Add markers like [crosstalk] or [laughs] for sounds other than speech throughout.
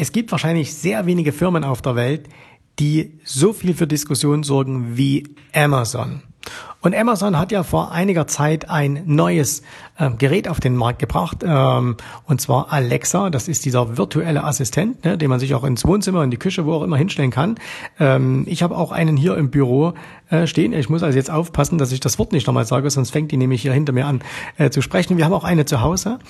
Es gibt wahrscheinlich sehr wenige Firmen auf der Welt, die so viel für Diskussion sorgen wie Amazon. Und Amazon hat ja vor einiger Zeit ein neues äh, Gerät auf den Markt gebracht, ähm, und zwar Alexa. Das ist dieser virtuelle Assistent, ne, den man sich auch ins Wohnzimmer, in die Küche, wo auch immer hinstellen kann. Ähm, ich habe auch einen hier im Büro äh, stehen. Ich muss also jetzt aufpassen, dass ich das Wort nicht nochmal sage, sonst fängt die nämlich hier hinter mir an äh, zu sprechen. Wir haben auch eine zu Hause.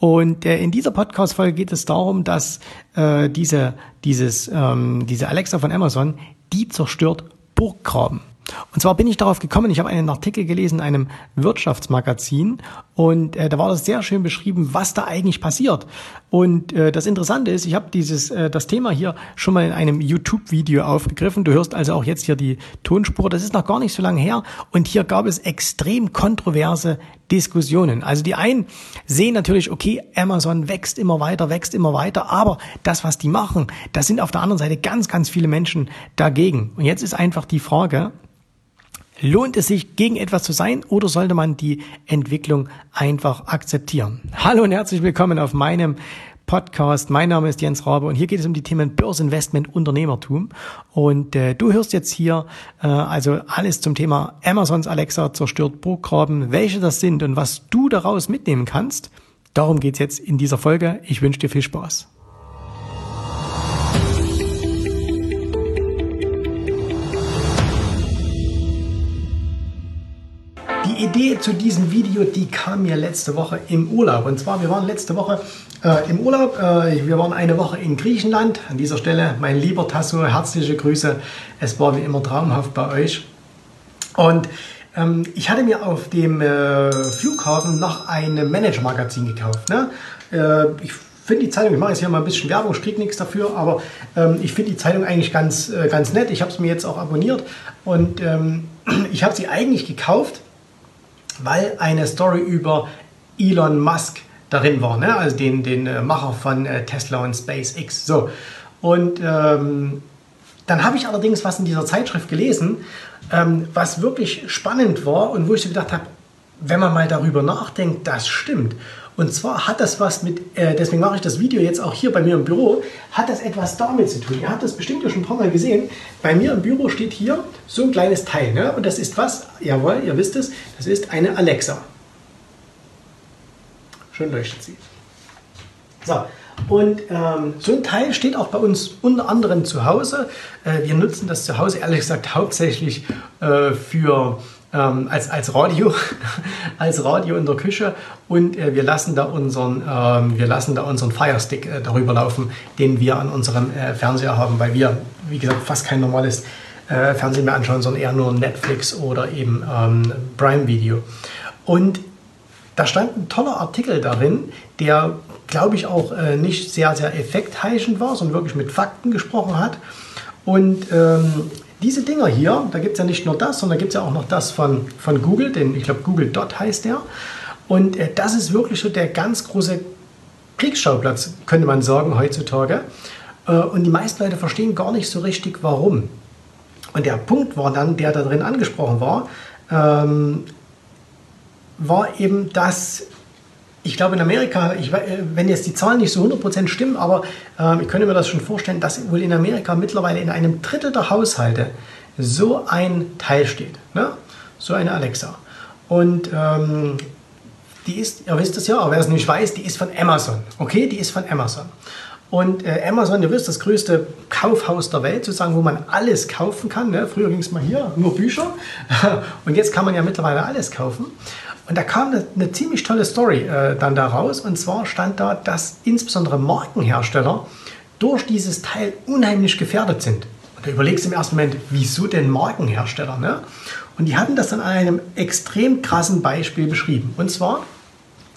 Und äh, in dieser Podcast-Folge geht es darum, dass äh, diese, dieses, ähm, diese Alexa von Amazon, die zerstört Burggraben. Und zwar bin ich darauf gekommen, ich habe einen Artikel gelesen in einem Wirtschaftsmagazin und äh, da war das sehr schön beschrieben, was da eigentlich passiert. Und äh, das Interessante ist, ich habe dieses äh, das Thema hier schon mal in einem YouTube-Video aufgegriffen. Du hörst also auch jetzt hier die Tonspur. Das ist noch gar nicht so lange her und hier gab es extrem kontroverse Diskussionen. Also die einen sehen natürlich, okay, Amazon wächst immer weiter, wächst immer weiter, aber das, was die machen, das sind auf der anderen Seite ganz, ganz viele Menschen dagegen. Und jetzt ist einfach die Frage, Lohnt es sich, gegen etwas zu sein oder sollte man die Entwicklung einfach akzeptieren? Hallo und herzlich willkommen auf meinem Podcast. Mein Name ist Jens Rabe und hier geht es um die Themen Börseninvestment, Unternehmertum. Und äh, du hörst jetzt hier äh, also alles zum Thema Amazons Alexa zerstört Burggraben, welche das sind und was du daraus mitnehmen kannst. Darum geht's jetzt in dieser Folge. Ich wünsche dir viel Spaß. Idee zu diesem Video, die kam mir letzte Woche im Urlaub. Und zwar, wir waren letzte Woche äh, im Urlaub. Äh, wir waren eine Woche in Griechenland. An dieser Stelle, mein lieber Tasso, herzliche Grüße. Es war wie immer traumhaft bei euch. Und ähm, ich hatte mir auf dem äh, Flughafen noch ein Manager-Magazin gekauft. Ne? Äh, ich finde die Zeitung, ich mache jetzt hier mal ein bisschen Werbung, ich kriege nichts dafür, aber ähm, ich finde die Zeitung eigentlich ganz, äh, ganz nett. Ich habe es mir jetzt auch abonniert und ähm, [clears throat] ich habe sie eigentlich gekauft, weil eine Story über Elon Musk darin war, ne? also den, den äh, Macher von äh, Tesla und SpaceX. So. Und ähm, dann habe ich allerdings was in dieser Zeitschrift gelesen, ähm, was wirklich spannend war und wo ich so gedacht habe, wenn man mal darüber nachdenkt, das stimmt. Und zwar hat das was mit, äh, deswegen mache ich das Video jetzt auch hier bei mir im Büro, hat das etwas damit zu tun. Ihr habt das bestimmt ja schon ein paar Mal gesehen. Bei mir im Büro steht hier so ein kleines Teil. Ne? Und das ist was? Jawohl, ihr wisst es, das ist eine Alexa. Schön leuchtet sie. So, und ähm, so ein Teil steht auch bei uns unter anderem zu Hause. Äh, wir nutzen das zu Hause ehrlich gesagt hauptsächlich äh, für ähm, als, als Radio, [laughs] als Radio in der Küche und äh, wir lassen da unseren, ähm, wir lassen da unseren Firestick äh, darüber laufen, den wir an unserem äh, Fernseher haben, weil wir, wie gesagt, fast kein normales äh, Fernsehen mehr anschauen, sondern eher nur Netflix oder eben ähm, Prime Video. Und da stand ein toller Artikel darin, der, glaube ich, auch äh, nicht sehr, sehr effektheischend war, sondern wirklich mit Fakten gesprochen hat. Und ähm, diese Dinger hier, da gibt es ja nicht nur das, sondern da gibt es ja auch noch das von, von Google, den, ich glaube Google Dot heißt der. Und äh, das ist wirklich so der ganz große Kriegsschauplatz, könnte man sagen, heutzutage. Äh, und die meisten Leute verstehen gar nicht so richtig, warum. Und der Punkt war dann, der da drin angesprochen war, ähm, war eben, dass ich glaube in Amerika, ich, wenn jetzt die Zahlen nicht so 100% stimmen, aber äh, ich könnte mir das schon vorstellen, dass wohl in Amerika mittlerweile in einem Drittel der Haushalte so ein Teil steht. Ne? So eine Alexa. Und ähm, die ist, ihr wisst es ja, aber wer es nicht weiß, die ist von Amazon. Okay, die ist von Amazon. Und äh, Amazon, ihr wisst, das größte Kaufhaus der Welt, sozusagen, wo man alles kaufen kann. Ne? Früher ging es mal hier, nur Bücher. [laughs] Und jetzt kann man ja mittlerweile alles kaufen. Und da kam eine, eine ziemlich tolle Story äh, dann da raus. Und zwar stand da, dass insbesondere Markenhersteller durch dieses Teil unheimlich gefährdet sind. Und da überlegst du im ersten Moment, wieso denn Markenhersteller? Ne? Und die hatten das an einem extrem krassen Beispiel beschrieben. Und zwar,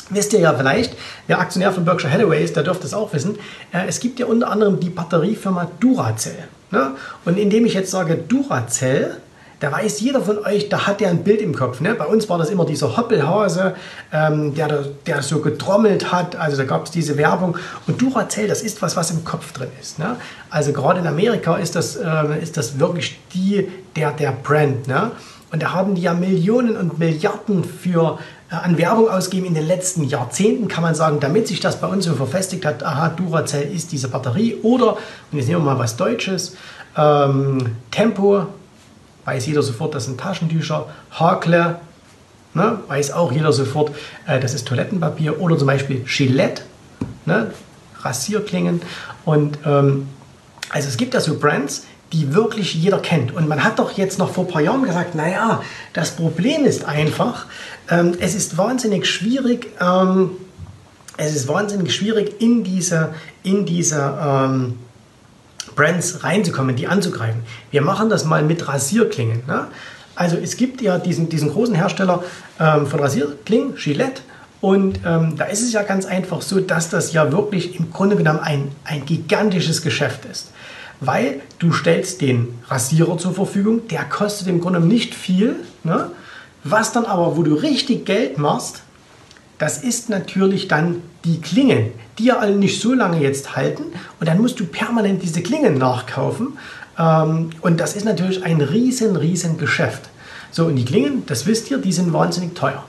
wisst ihr ja vielleicht, wer Aktionär von Berkshire Hathaway ist, der dürfte es auch wissen, äh, es gibt ja unter anderem die Batteriefirma Duracell. Ne? Und indem ich jetzt sage Duracell, da weiß jeder von euch, da hat der ein Bild im Kopf. Ne? Bei uns war das immer dieser Hoppelhase, ähm, der, der so getrommelt hat. Also da gab es diese Werbung. Und Duracell, das ist was, was im Kopf drin ist. Ne? Also gerade in Amerika ist das, äh, ist das wirklich die, der, der Brand. Und da haben die ja Millionen und Milliarden für an Werbung ausgeben in den letzten Jahrzehnten, kann man sagen, damit sich das bei uns so verfestigt hat, aha, Duracell ist diese Batterie. Oder, und jetzt nehmen wir mal was Deutsches, ähm, Tempo, weiß jeder sofort, das sind Taschentücher, Hakle, ne, weiß auch jeder sofort, äh, das ist Toilettenpapier. Oder zum Beispiel Gillette, ne, Rasierklingen. Und ähm, also es gibt da so Brands, die wirklich jeder kennt. Und man hat doch jetzt noch vor ein paar Jahren gesagt, naja, das Problem ist einfach, ähm, es ist wahnsinnig schwierig, ähm, es ist wahnsinnig schwierig, in diese, in diese ähm, Brands reinzukommen, die anzugreifen. Wir machen das mal mit Rasierklingen. Ne? Also es gibt ja diesen, diesen großen Hersteller ähm, von Rasierklingen, Gillette, und ähm, da ist es ja ganz einfach so, dass das ja wirklich im Grunde genommen ein, ein gigantisches Geschäft ist weil du stellst den Rasierer zur Verfügung, der kostet im Grunde nicht viel. Ne? Was dann aber, wo du richtig Geld machst, das ist natürlich dann die Klingen, die ja alle nicht so lange jetzt halten. Und dann musst du permanent diese Klingen nachkaufen. Ähm, und das ist natürlich ein riesen, riesen Geschäft. So, und die Klingen, das wisst ihr, die sind wahnsinnig teuer.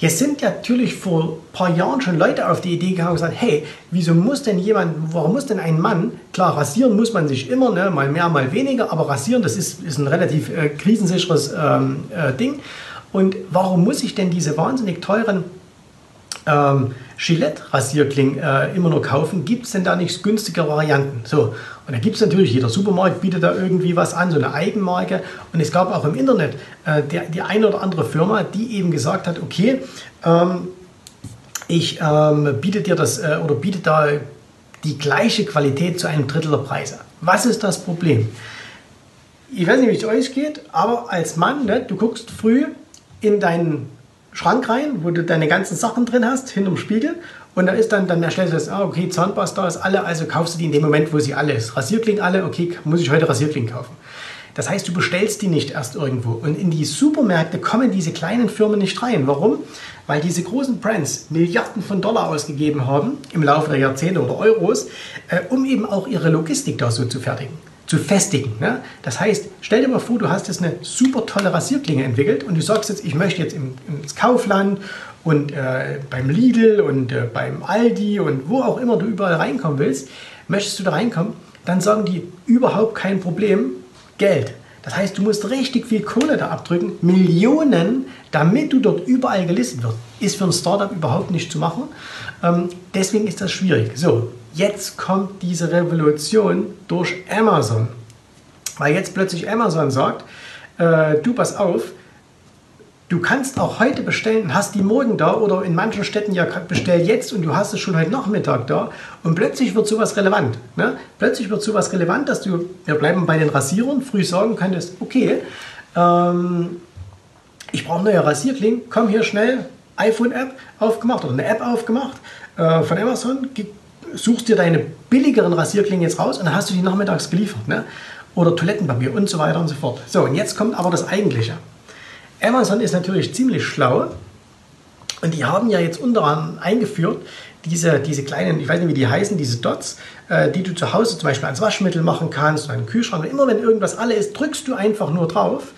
Jetzt sind natürlich vor ein paar Jahren schon Leute auf die Idee gekommen und gesagt, hey, wieso muss denn jemand, warum muss denn ein Mann, klar, rasieren muss man sich immer, ne, mal mehr, mal weniger, aber rasieren, das ist, ist ein relativ äh, krisensicheres ähm, äh, Ding. Und warum muss ich denn diese wahnsinnig teuren ähm, Gillette-Rasierklingen äh, immer nur kaufen? Gibt es denn da nicht günstige Varianten? So, und da gibt es natürlich, jeder Supermarkt bietet da irgendwie was an, so eine Eigenmarke. Und es gab auch im Internet äh, der, die eine oder andere Firma, die eben gesagt hat, okay, ähm, ich ähm, biete dir das äh, oder biete da die gleiche Qualität zu einem Drittel der Preise. Was ist das Problem? Ich weiß nicht, wie es euch geht, aber als Mann, ne, du guckst früh in deinen Schrank rein, wo du deine ganzen Sachen drin hast, hinterm Spiegel. Und da ist dann, dann stellst du das, ah, okay, Zahnpasta ist alle, also kaufst du die in dem Moment, wo sie alle ist. Rasierklingen alle, okay, muss ich heute Rasierklingen kaufen. Das heißt, du bestellst die nicht erst irgendwo. Und in die Supermärkte kommen diese kleinen Firmen nicht rein. Warum? Weil diese großen Brands Milliarden von Dollar ausgegeben haben im Laufe der Jahrzehnte oder Euros, äh, um eben auch ihre Logistik da so zu fertigen zu festigen. Ne? Das heißt, stell dir mal vor, du hast jetzt eine super tolle Rasierklinge entwickelt und du sagst jetzt, ich möchte jetzt im, ins Kaufland und äh, beim Lidl und äh, beim Aldi und wo auch immer du überall reinkommen willst, möchtest du da reinkommen, dann sagen die überhaupt kein Problem, Geld. Das heißt, du musst richtig viel Kohle da abdrücken, Millionen, damit du dort überall gelistet wirst. Ist für ein Startup überhaupt nicht zu machen. Ähm, deswegen ist das schwierig. So, jetzt kommt diese Revolution durch Amazon. Weil jetzt plötzlich Amazon sagt, äh, du pass auf, du kannst auch heute bestellen und hast die morgen da oder in manchen Städten ja bestell jetzt und du hast es schon heute Nachmittag da und plötzlich wird sowas relevant. Ne? Plötzlich wird sowas relevant, dass du, wir bleiben bei den Rasierern, früh sagen könntest, okay, ähm, ich brauche neue Rasierklingen, komm hier schnell, iPhone-App aufgemacht oder eine App aufgemacht äh, von Amazon, suchst dir deine billigeren Rasierklingen jetzt raus und dann hast du die nachmittags geliefert. Ne? Oder Toilettenpapier und so weiter und so fort. So, und jetzt kommt aber das Eigentliche. Amazon ist natürlich ziemlich schlau und die haben ja jetzt unter anderem eingeführt, diese, diese kleinen, ich weiß nicht, wie die heißen, diese Dots, äh, die du zu Hause zum Beispiel als Waschmittel machen kannst, oder einen Kühlschrank. Und immer wenn irgendwas alle ist, drückst du einfach nur drauf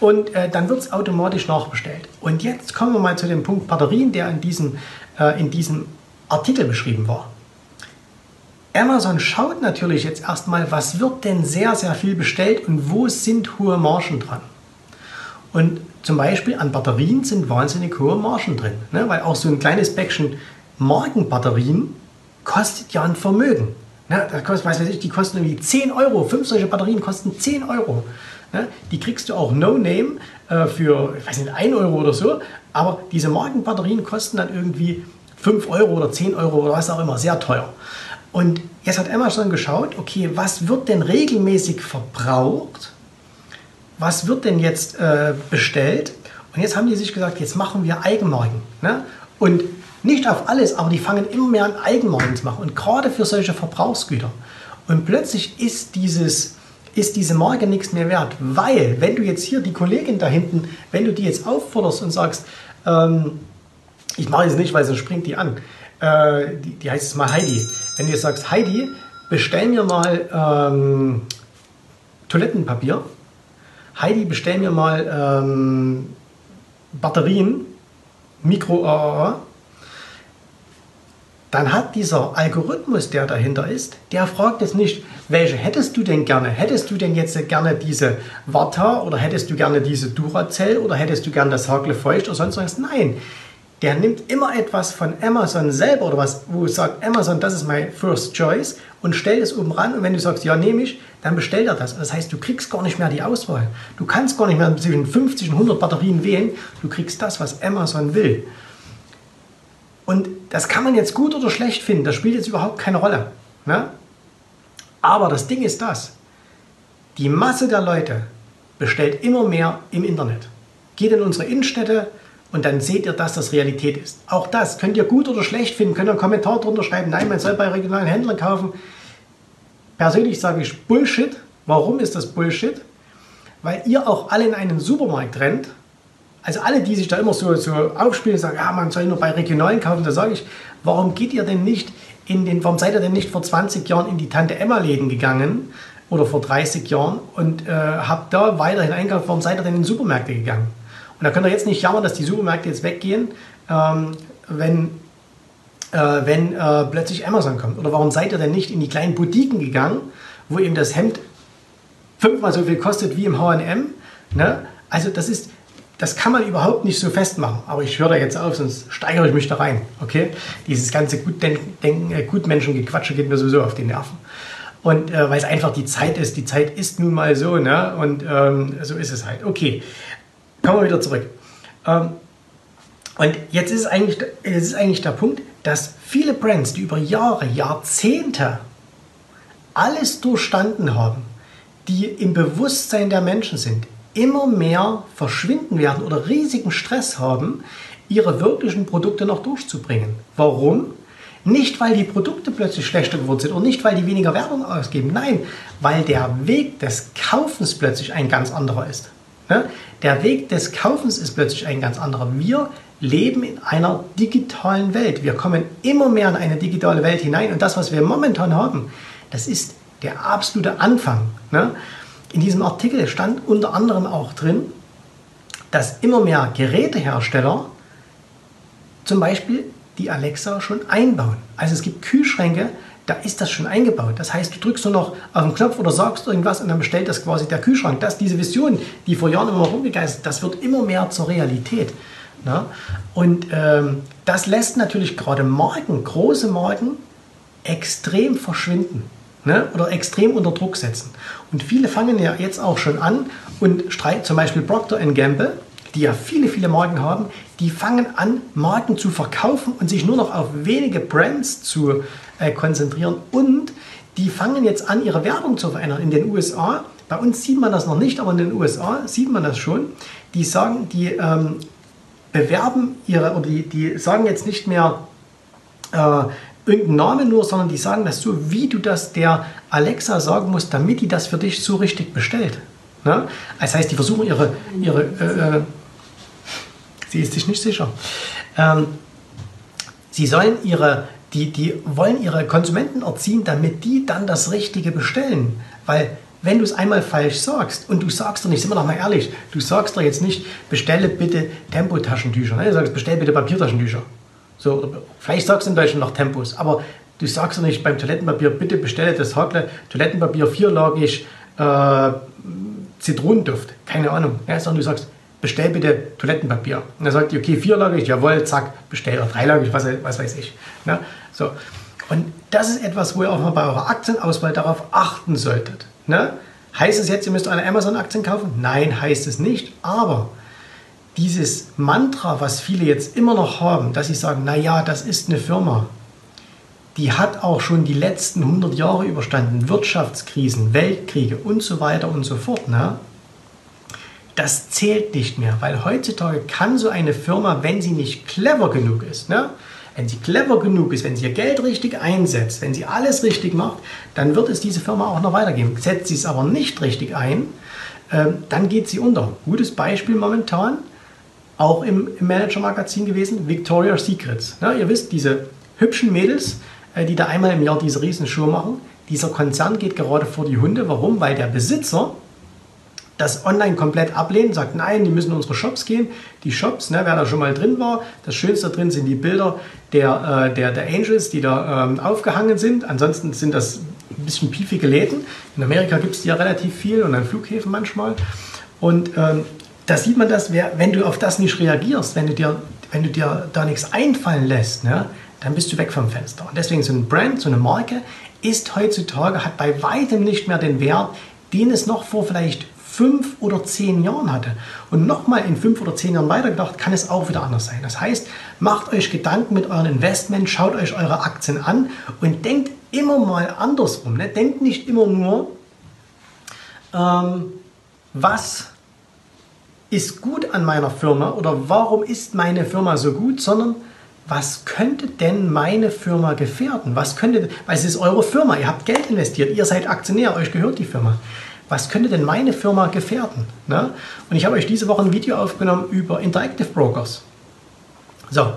und äh, dann wird es automatisch nachbestellt. Und jetzt kommen wir mal zu dem Punkt Batterien, der in diesem, äh, in diesem Artikel beschrieben war. Amazon schaut natürlich jetzt erstmal, was wird denn sehr, sehr viel bestellt und wo sind hohe Margen dran. Und zum Beispiel an Batterien sind wahnsinnig hohe Margen drin, ne? weil auch so ein kleines Päckchen Markenbatterien kostet ja ein Vermögen. Ne? Das kostet, weiß ich, die kosten irgendwie 10 Euro. Fünf solche Batterien kosten 10 Euro. Ne? Die kriegst du auch No-Name äh, für, ich weiß nicht, 1 Euro oder so. Aber diese Markenbatterien kosten dann irgendwie 5 Euro oder 10 Euro oder was auch immer, sehr teuer. Und jetzt hat Amazon geschaut, okay, was wird denn regelmäßig verbraucht? Was wird denn jetzt äh, bestellt? Und jetzt haben die sich gesagt, jetzt machen wir Eigenmarken. Ne? Und nicht auf alles, aber die fangen immer mehr an, Eigenmarken zu machen. Und gerade für solche Verbrauchsgüter. Und plötzlich ist, dieses, ist diese Marke nichts mehr wert. Weil, wenn du jetzt hier die Kollegin da hinten, wenn du die jetzt aufforderst und sagst, ähm, ich mache es nicht, weil sonst springt die an. Äh, die, die, heißt jetzt mal Heidi. Wenn du jetzt sagst, Heidi, bestell mir mal ähm, Toilettenpapier. Heidi, bestell mir mal ähm, Batterien. Mikro-AAA, dann hat dieser Algorithmus, der dahinter ist, der fragt jetzt nicht, welche hättest du denn gerne? Hättest du denn jetzt gerne diese Vata oder hättest du gerne diese Duracell oder hättest du gerne das Hagle Feucht oder sonst was? Nein, der nimmt immer etwas von Amazon selber oder was, wo sagt Amazon, das ist mein First Choice und stellt es oben ran und wenn du sagst, ja, nehme ich, dann bestellt er das. Das heißt, du kriegst gar nicht mehr die Auswahl. Du kannst gar nicht mehr zwischen 50 und 100 Batterien wählen. Du kriegst das, was Amazon will. Und das kann man jetzt gut oder schlecht finden, das spielt jetzt überhaupt keine Rolle. Ne? Aber das Ding ist das, die Masse der Leute bestellt immer mehr im Internet. Geht in unsere Innenstädte und dann seht ihr, dass das Realität ist. Auch das könnt ihr gut oder schlecht finden, könnt ihr einen Kommentar drunter schreiben, nein, man soll bei regionalen Händlern kaufen. Persönlich sage ich Bullshit. Warum ist das Bullshit? Weil ihr auch alle in einen Supermarkt rennt also alle, die sich da immer so, so aufspielen, sagen, ja, man soll nur bei Regionalen kaufen, da sage ich, warum geht ihr denn nicht in den, warum seid ihr denn nicht vor 20 Jahren in die Tante Emma Läden gegangen oder vor 30 Jahren und äh, habt da weiterhin einkauft, warum seid ihr denn in Supermärkte gegangen? Und da könnt ihr jetzt nicht jammern, dass die Supermärkte jetzt weggehen, ähm, wenn, äh, wenn äh, plötzlich Amazon kommt. Oder warum seid ihr denn nicht in die kleinen Boutiquen gegangen, wo eben das Hemd fünfmal so viel kostet wie im H&M? Ne? Also das ist, das kann man überhaupt nicht so festmachen. Aber ich höre da jetzt auf, sonst steigere ich mich da rein. Okay? Dieses ganze äh, Gutmenschengequatsche geht mir sowieso auf die Nerven. Und äh, weil es einfach die Zeit ist. Die Zeit ist nun mal so, ne? Und ähm, so ist es halt. Okay, kommen wir wieder zurück. Ähm, und jetzt ist, eigentlich, jetzt ist eigentlich der Punkt, dass viele Brands, die über Jahre, Jahrzehnte alles durchstanden haben, die im Bewusstsein der Menschen sind, immer mehr verschwinden werden oder riesigen Stress haben, ihre wirklichen Produkte noch durchzubringen. Warum? Nicht, weil die Produkte plötzlich schlechter geworden sind und nicht, weil die weniger Werbung ausgeben. Nein, weil der Weg des Kaufens plötzlich ein ganz anderer ist. Der Weg des Kaufens ist plötzlich ein ganz anderer. Wir leben in einer digitalen Welt. Wir kommen immer mehr in eine digitale Welt hinein. Und das, was wir momentan haben, das ist der absolute Anfang in diesem Artikel stand unter anderem auch drin, dass immer mehr Gerätehersteller zum Beispiel die Alexa schon einbauen. Also es gibt Kühlschränke, da ist das schon eingebaut. Das heißt, du drückst nur noch auf den Knopf oder sagst irgendwas und dann bestellt das quasi der Kühlschrank. Das, diese Vision, die vor Jahren immer rumgegeistert, das wird immer mehr zur Realität. Na? Und ähm, das lässt natürlich gerade Marken, große Marken, extrem verschwinden ne, oder extrem unter Druck setzen. Und viele fangen ja jetzt auch schon an und streiten, zum Beispiel Procter Gamble, die ja viele, viele Marken haben, die fangen an, Marken zu verkaufen und sich nur noch auf wenige Brands zu äh, konzentrieren und die fangen jetzt an, ihre Werbung zu verändern. In den USA, bei uns sieht man das noch nicht, aber in den USA sieht man das schon. Die sagen, die ähm, bewerben ihre, oder die, die sagen jetzt nicht mehr, äh, irgendeinen Namen nur, sondern die sagen das so, wie du das der Alexa sagen musst, damit die das für dich so richtig bestellt. Ne? Das heißt, die versuchen ihre, ihre äh, äh, sie ist sich nicht sicher. Ähm, sie sollen ihre, die, die wollen ihre Konsumenten erziehen, damit die dann das Richtige bestellen. Weil wenn du es einmal falsch sagst und du sagst doch nicht, sind wir doch mal ehrlich, du sagst doch jetzt nicht, bestelle bitte Tempotaschentücher, ne? du sagst, bestell bitte Papiertaschentücher. So, vielleicht sagst du in Deutschland noch Tempos, aber du sagst doch nicht beim Toilettenpapier, bitte bestelle das Hakle Toilettenpapier vierlagig äh, Zitronenduft. Keine Ahnung. Ja, sondern du sagst, bestell bitte Toilettenpapier. Und dann sagt die, okay, vierlagig, jawohl, zack, bestell. Oder dreilagig, was, was weiß ich. Ja, so. Und das ist etwas, wo ihr auch mal bei eurer Aktienauswahl darauf achten solltet. Ne? Heißt es jetzt, ihr müsst alle Amazon-Aktien kaufen? Nein, heißt es nicht. Aber dieses Mantra, was viele jetzt immer noch haben, dass sie sagen, naja, das ist eine Firma, die hat auch schon die letzten 100 Jahre überstanden, Wirtschaftskrisen, Weltkriege und so weiter und so fort. Ne? Das zählt nicht mehr, weil heutzutage kann so eine Firma, wenn sie nicht clever genug ist, ne? wenn sie clever genug ist, wenn sie ihr Geld richtig einsetzt, wenn sie alles richtig macht, dann wird es diese Firma auch noch weitergeben. Setzt sie es aber nicht richtig ein, äh, dann geht sie unter. Gutes Beispiel momentan, auch im, Manager-Magazin gewesen, Victoria's Secrets. Ja, ihr wisst, diese hübschen Mädels, äh, die da einmal im Jahr diese Riesenshow machen. Dieser Konzern geht gerade vor die Hunde. Warum? Weil der Besitzer das online komplett ablehnt, sagt nein, die müssen in unsere Shops gehen. Die Shops, ne, wer da schon mal drin war, das Schönste drin sind die Bilder der, äh, der, der Angels, die da ähm, aufgehangen sind. Ansonsten sind das ein bisschen piefige Läden. In Amerika gibt es die ja relativ viel und an Flughäfen manchmal. Und ähm, da sieht man das, wenn du auf das nicht reagierst, wenn du dir, wenn du dir da nichts einfallen lässt, ne, dann bist du weg vom Fenster. Und deswegen so ein Brand, so eine Marke ist heutzutage, hat bei weitem nicht mehr den Wert, den es noch vor vielleicht fünf oder zehn Jahren hatte. Und nochmal in fünf oder zehn Jahren weitergedacht, kann es auch wieder anders sein. Das heißt, macht euch Gedanken mit euren Investment, schaut euch eure Aktien an und denkt immer mal andersrum. Ne? Denkt nicht immer nur, ähm, was ist gut an meiner Firma oder warum ist meine Firma so gut, sondern was könnte denn meine Firma gefährden? Was könnte, weil es ist eure Firma, ihr habt Geld investiert, ihr seid Aktionär, euch gehört die Firma was könnte denn meine Firma gefährden? Ne? Und ich habe euch diese Woche ein Video aufgenommen über Interactive Brokers. So,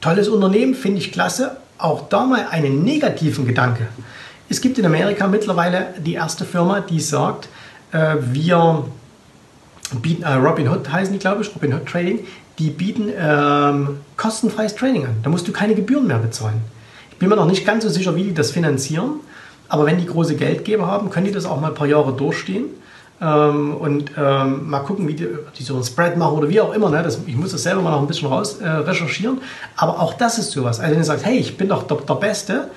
tolles Unternehmen, finde ich klasse. Auch da mal einen negativen Gedanke. Es gibt in Amerika mittlerweile die erste Firma, die sagt, äh, wir bieten, äh, Robinhood heißen die, glaube ich, Robinhood Trading, die bieten ähm, kostenfreies Trading an. Da musst du keine Gebühren mehr bezahlen. Ich bin mir noch nicht ganz so sicher, wie die das finanzieren. Aber wenn die große Geldgeber haben, können die das auch mal ein paar Jahre durchstehen. Ähm, und ähm, mal gucken, wie die, die, so einen Spread machen oder wie auch immer. Ne? Das, ich muss das selber mal noch ein bisschen raus äh, recherchieren. Aber auch das ist sowas. Also wenn ihr sagt, hey, ich bin doch der, der Beste.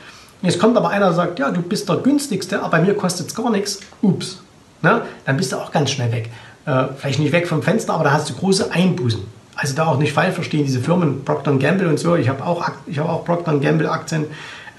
Jetzt kommt aber einer und sagt, ja, du bist der günstigste, aber bei mir kostet es gar nichts. Ups. Ne? Dann bist du auch ganz schnell weg. Äh, vielleicht nicht weg vom Fenster, aber da hast du große Einbußen. Also da auch nicht falsch verstehen, diese Firmen, Procter Gamble und so. Ich habe auch, hab auch Procter Gamble Aktien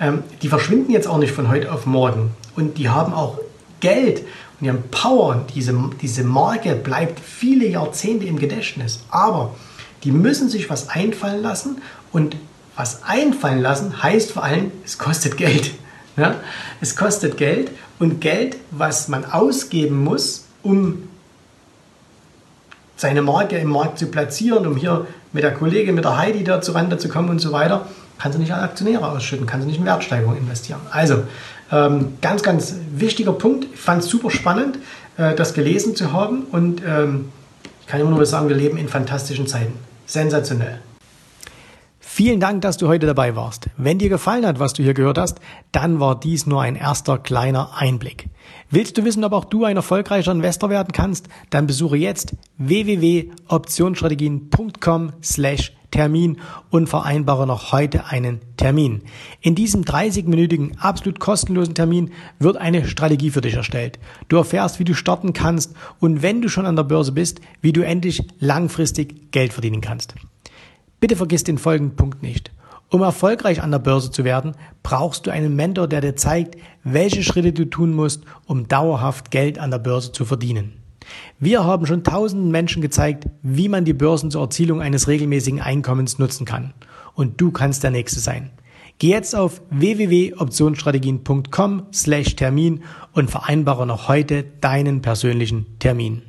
ähm, die verschwinden jetzt auch nicht von heute auf morgen. Und die haben auch Geld und die haben Power. Diese, diese Marke bleibt viele Jahrzehnte im Gedächtnis. Aber die müssen sich was einfallen lassen. Und was einfallen lassen heißt vor allem, es kostet Geld. [laughs] Ja? Es kostet Geld und Geld, was man ausgeben muss, um seine Marke im Markt zu platzieren, um hier mit der Kollegin, mit der Heidi da zu Rande zu kommen und so weiter kannst du nicht an Aktionäre ausschütten, kannst du nicht in Wertsteigerung investieren. Also, ähm, ganz, ganz wichtiger Punkt. Ich fand es super spannend, äh, das gelesen zu haben und ähm, ich kann immer nur sagen, wir leben in fantastischen Zeiten. Sensationell. Vielen Dank, dass du heute dabei warst. Wenn dir gefallen hat, was du hier gehört hast, dann war dies nur ein erster kleiner Einblick. Willst du wissen, ob auch du ein erfolgreicher Investor werden kannst? Dann besuche jetzt www.optionsstrategien.com slash Termin und vereinbare noch heute einen Termin. In diesem 30-minütigen, absolut kostenlosen Termin wird eine Strategie für dich erstellt. Du erfährst, wie du starten kannst und wenn du schon an der Börse bist, wie du endlich langfristig Geld verdienen kannst. Bitte vergiss den folgenden Punkt nicht. Um erfolgreich an der Börse zu werden, brauchst du einen Mentor, der dir zeigt, welche Schritte du tun musst, um dauerhaft Geld an der Börse zu verdienen. Wir haben schon tausenden Menschen gezeigt, wie man die Börsen zur Erzielung eines regelmäßigen Einkommens nutzen kann. Und du kannst der Nächste sein. Geh jetzt auf www.optionsstrategien.com slash Termin und vereinbare noch heute deinen persönlichen Termin.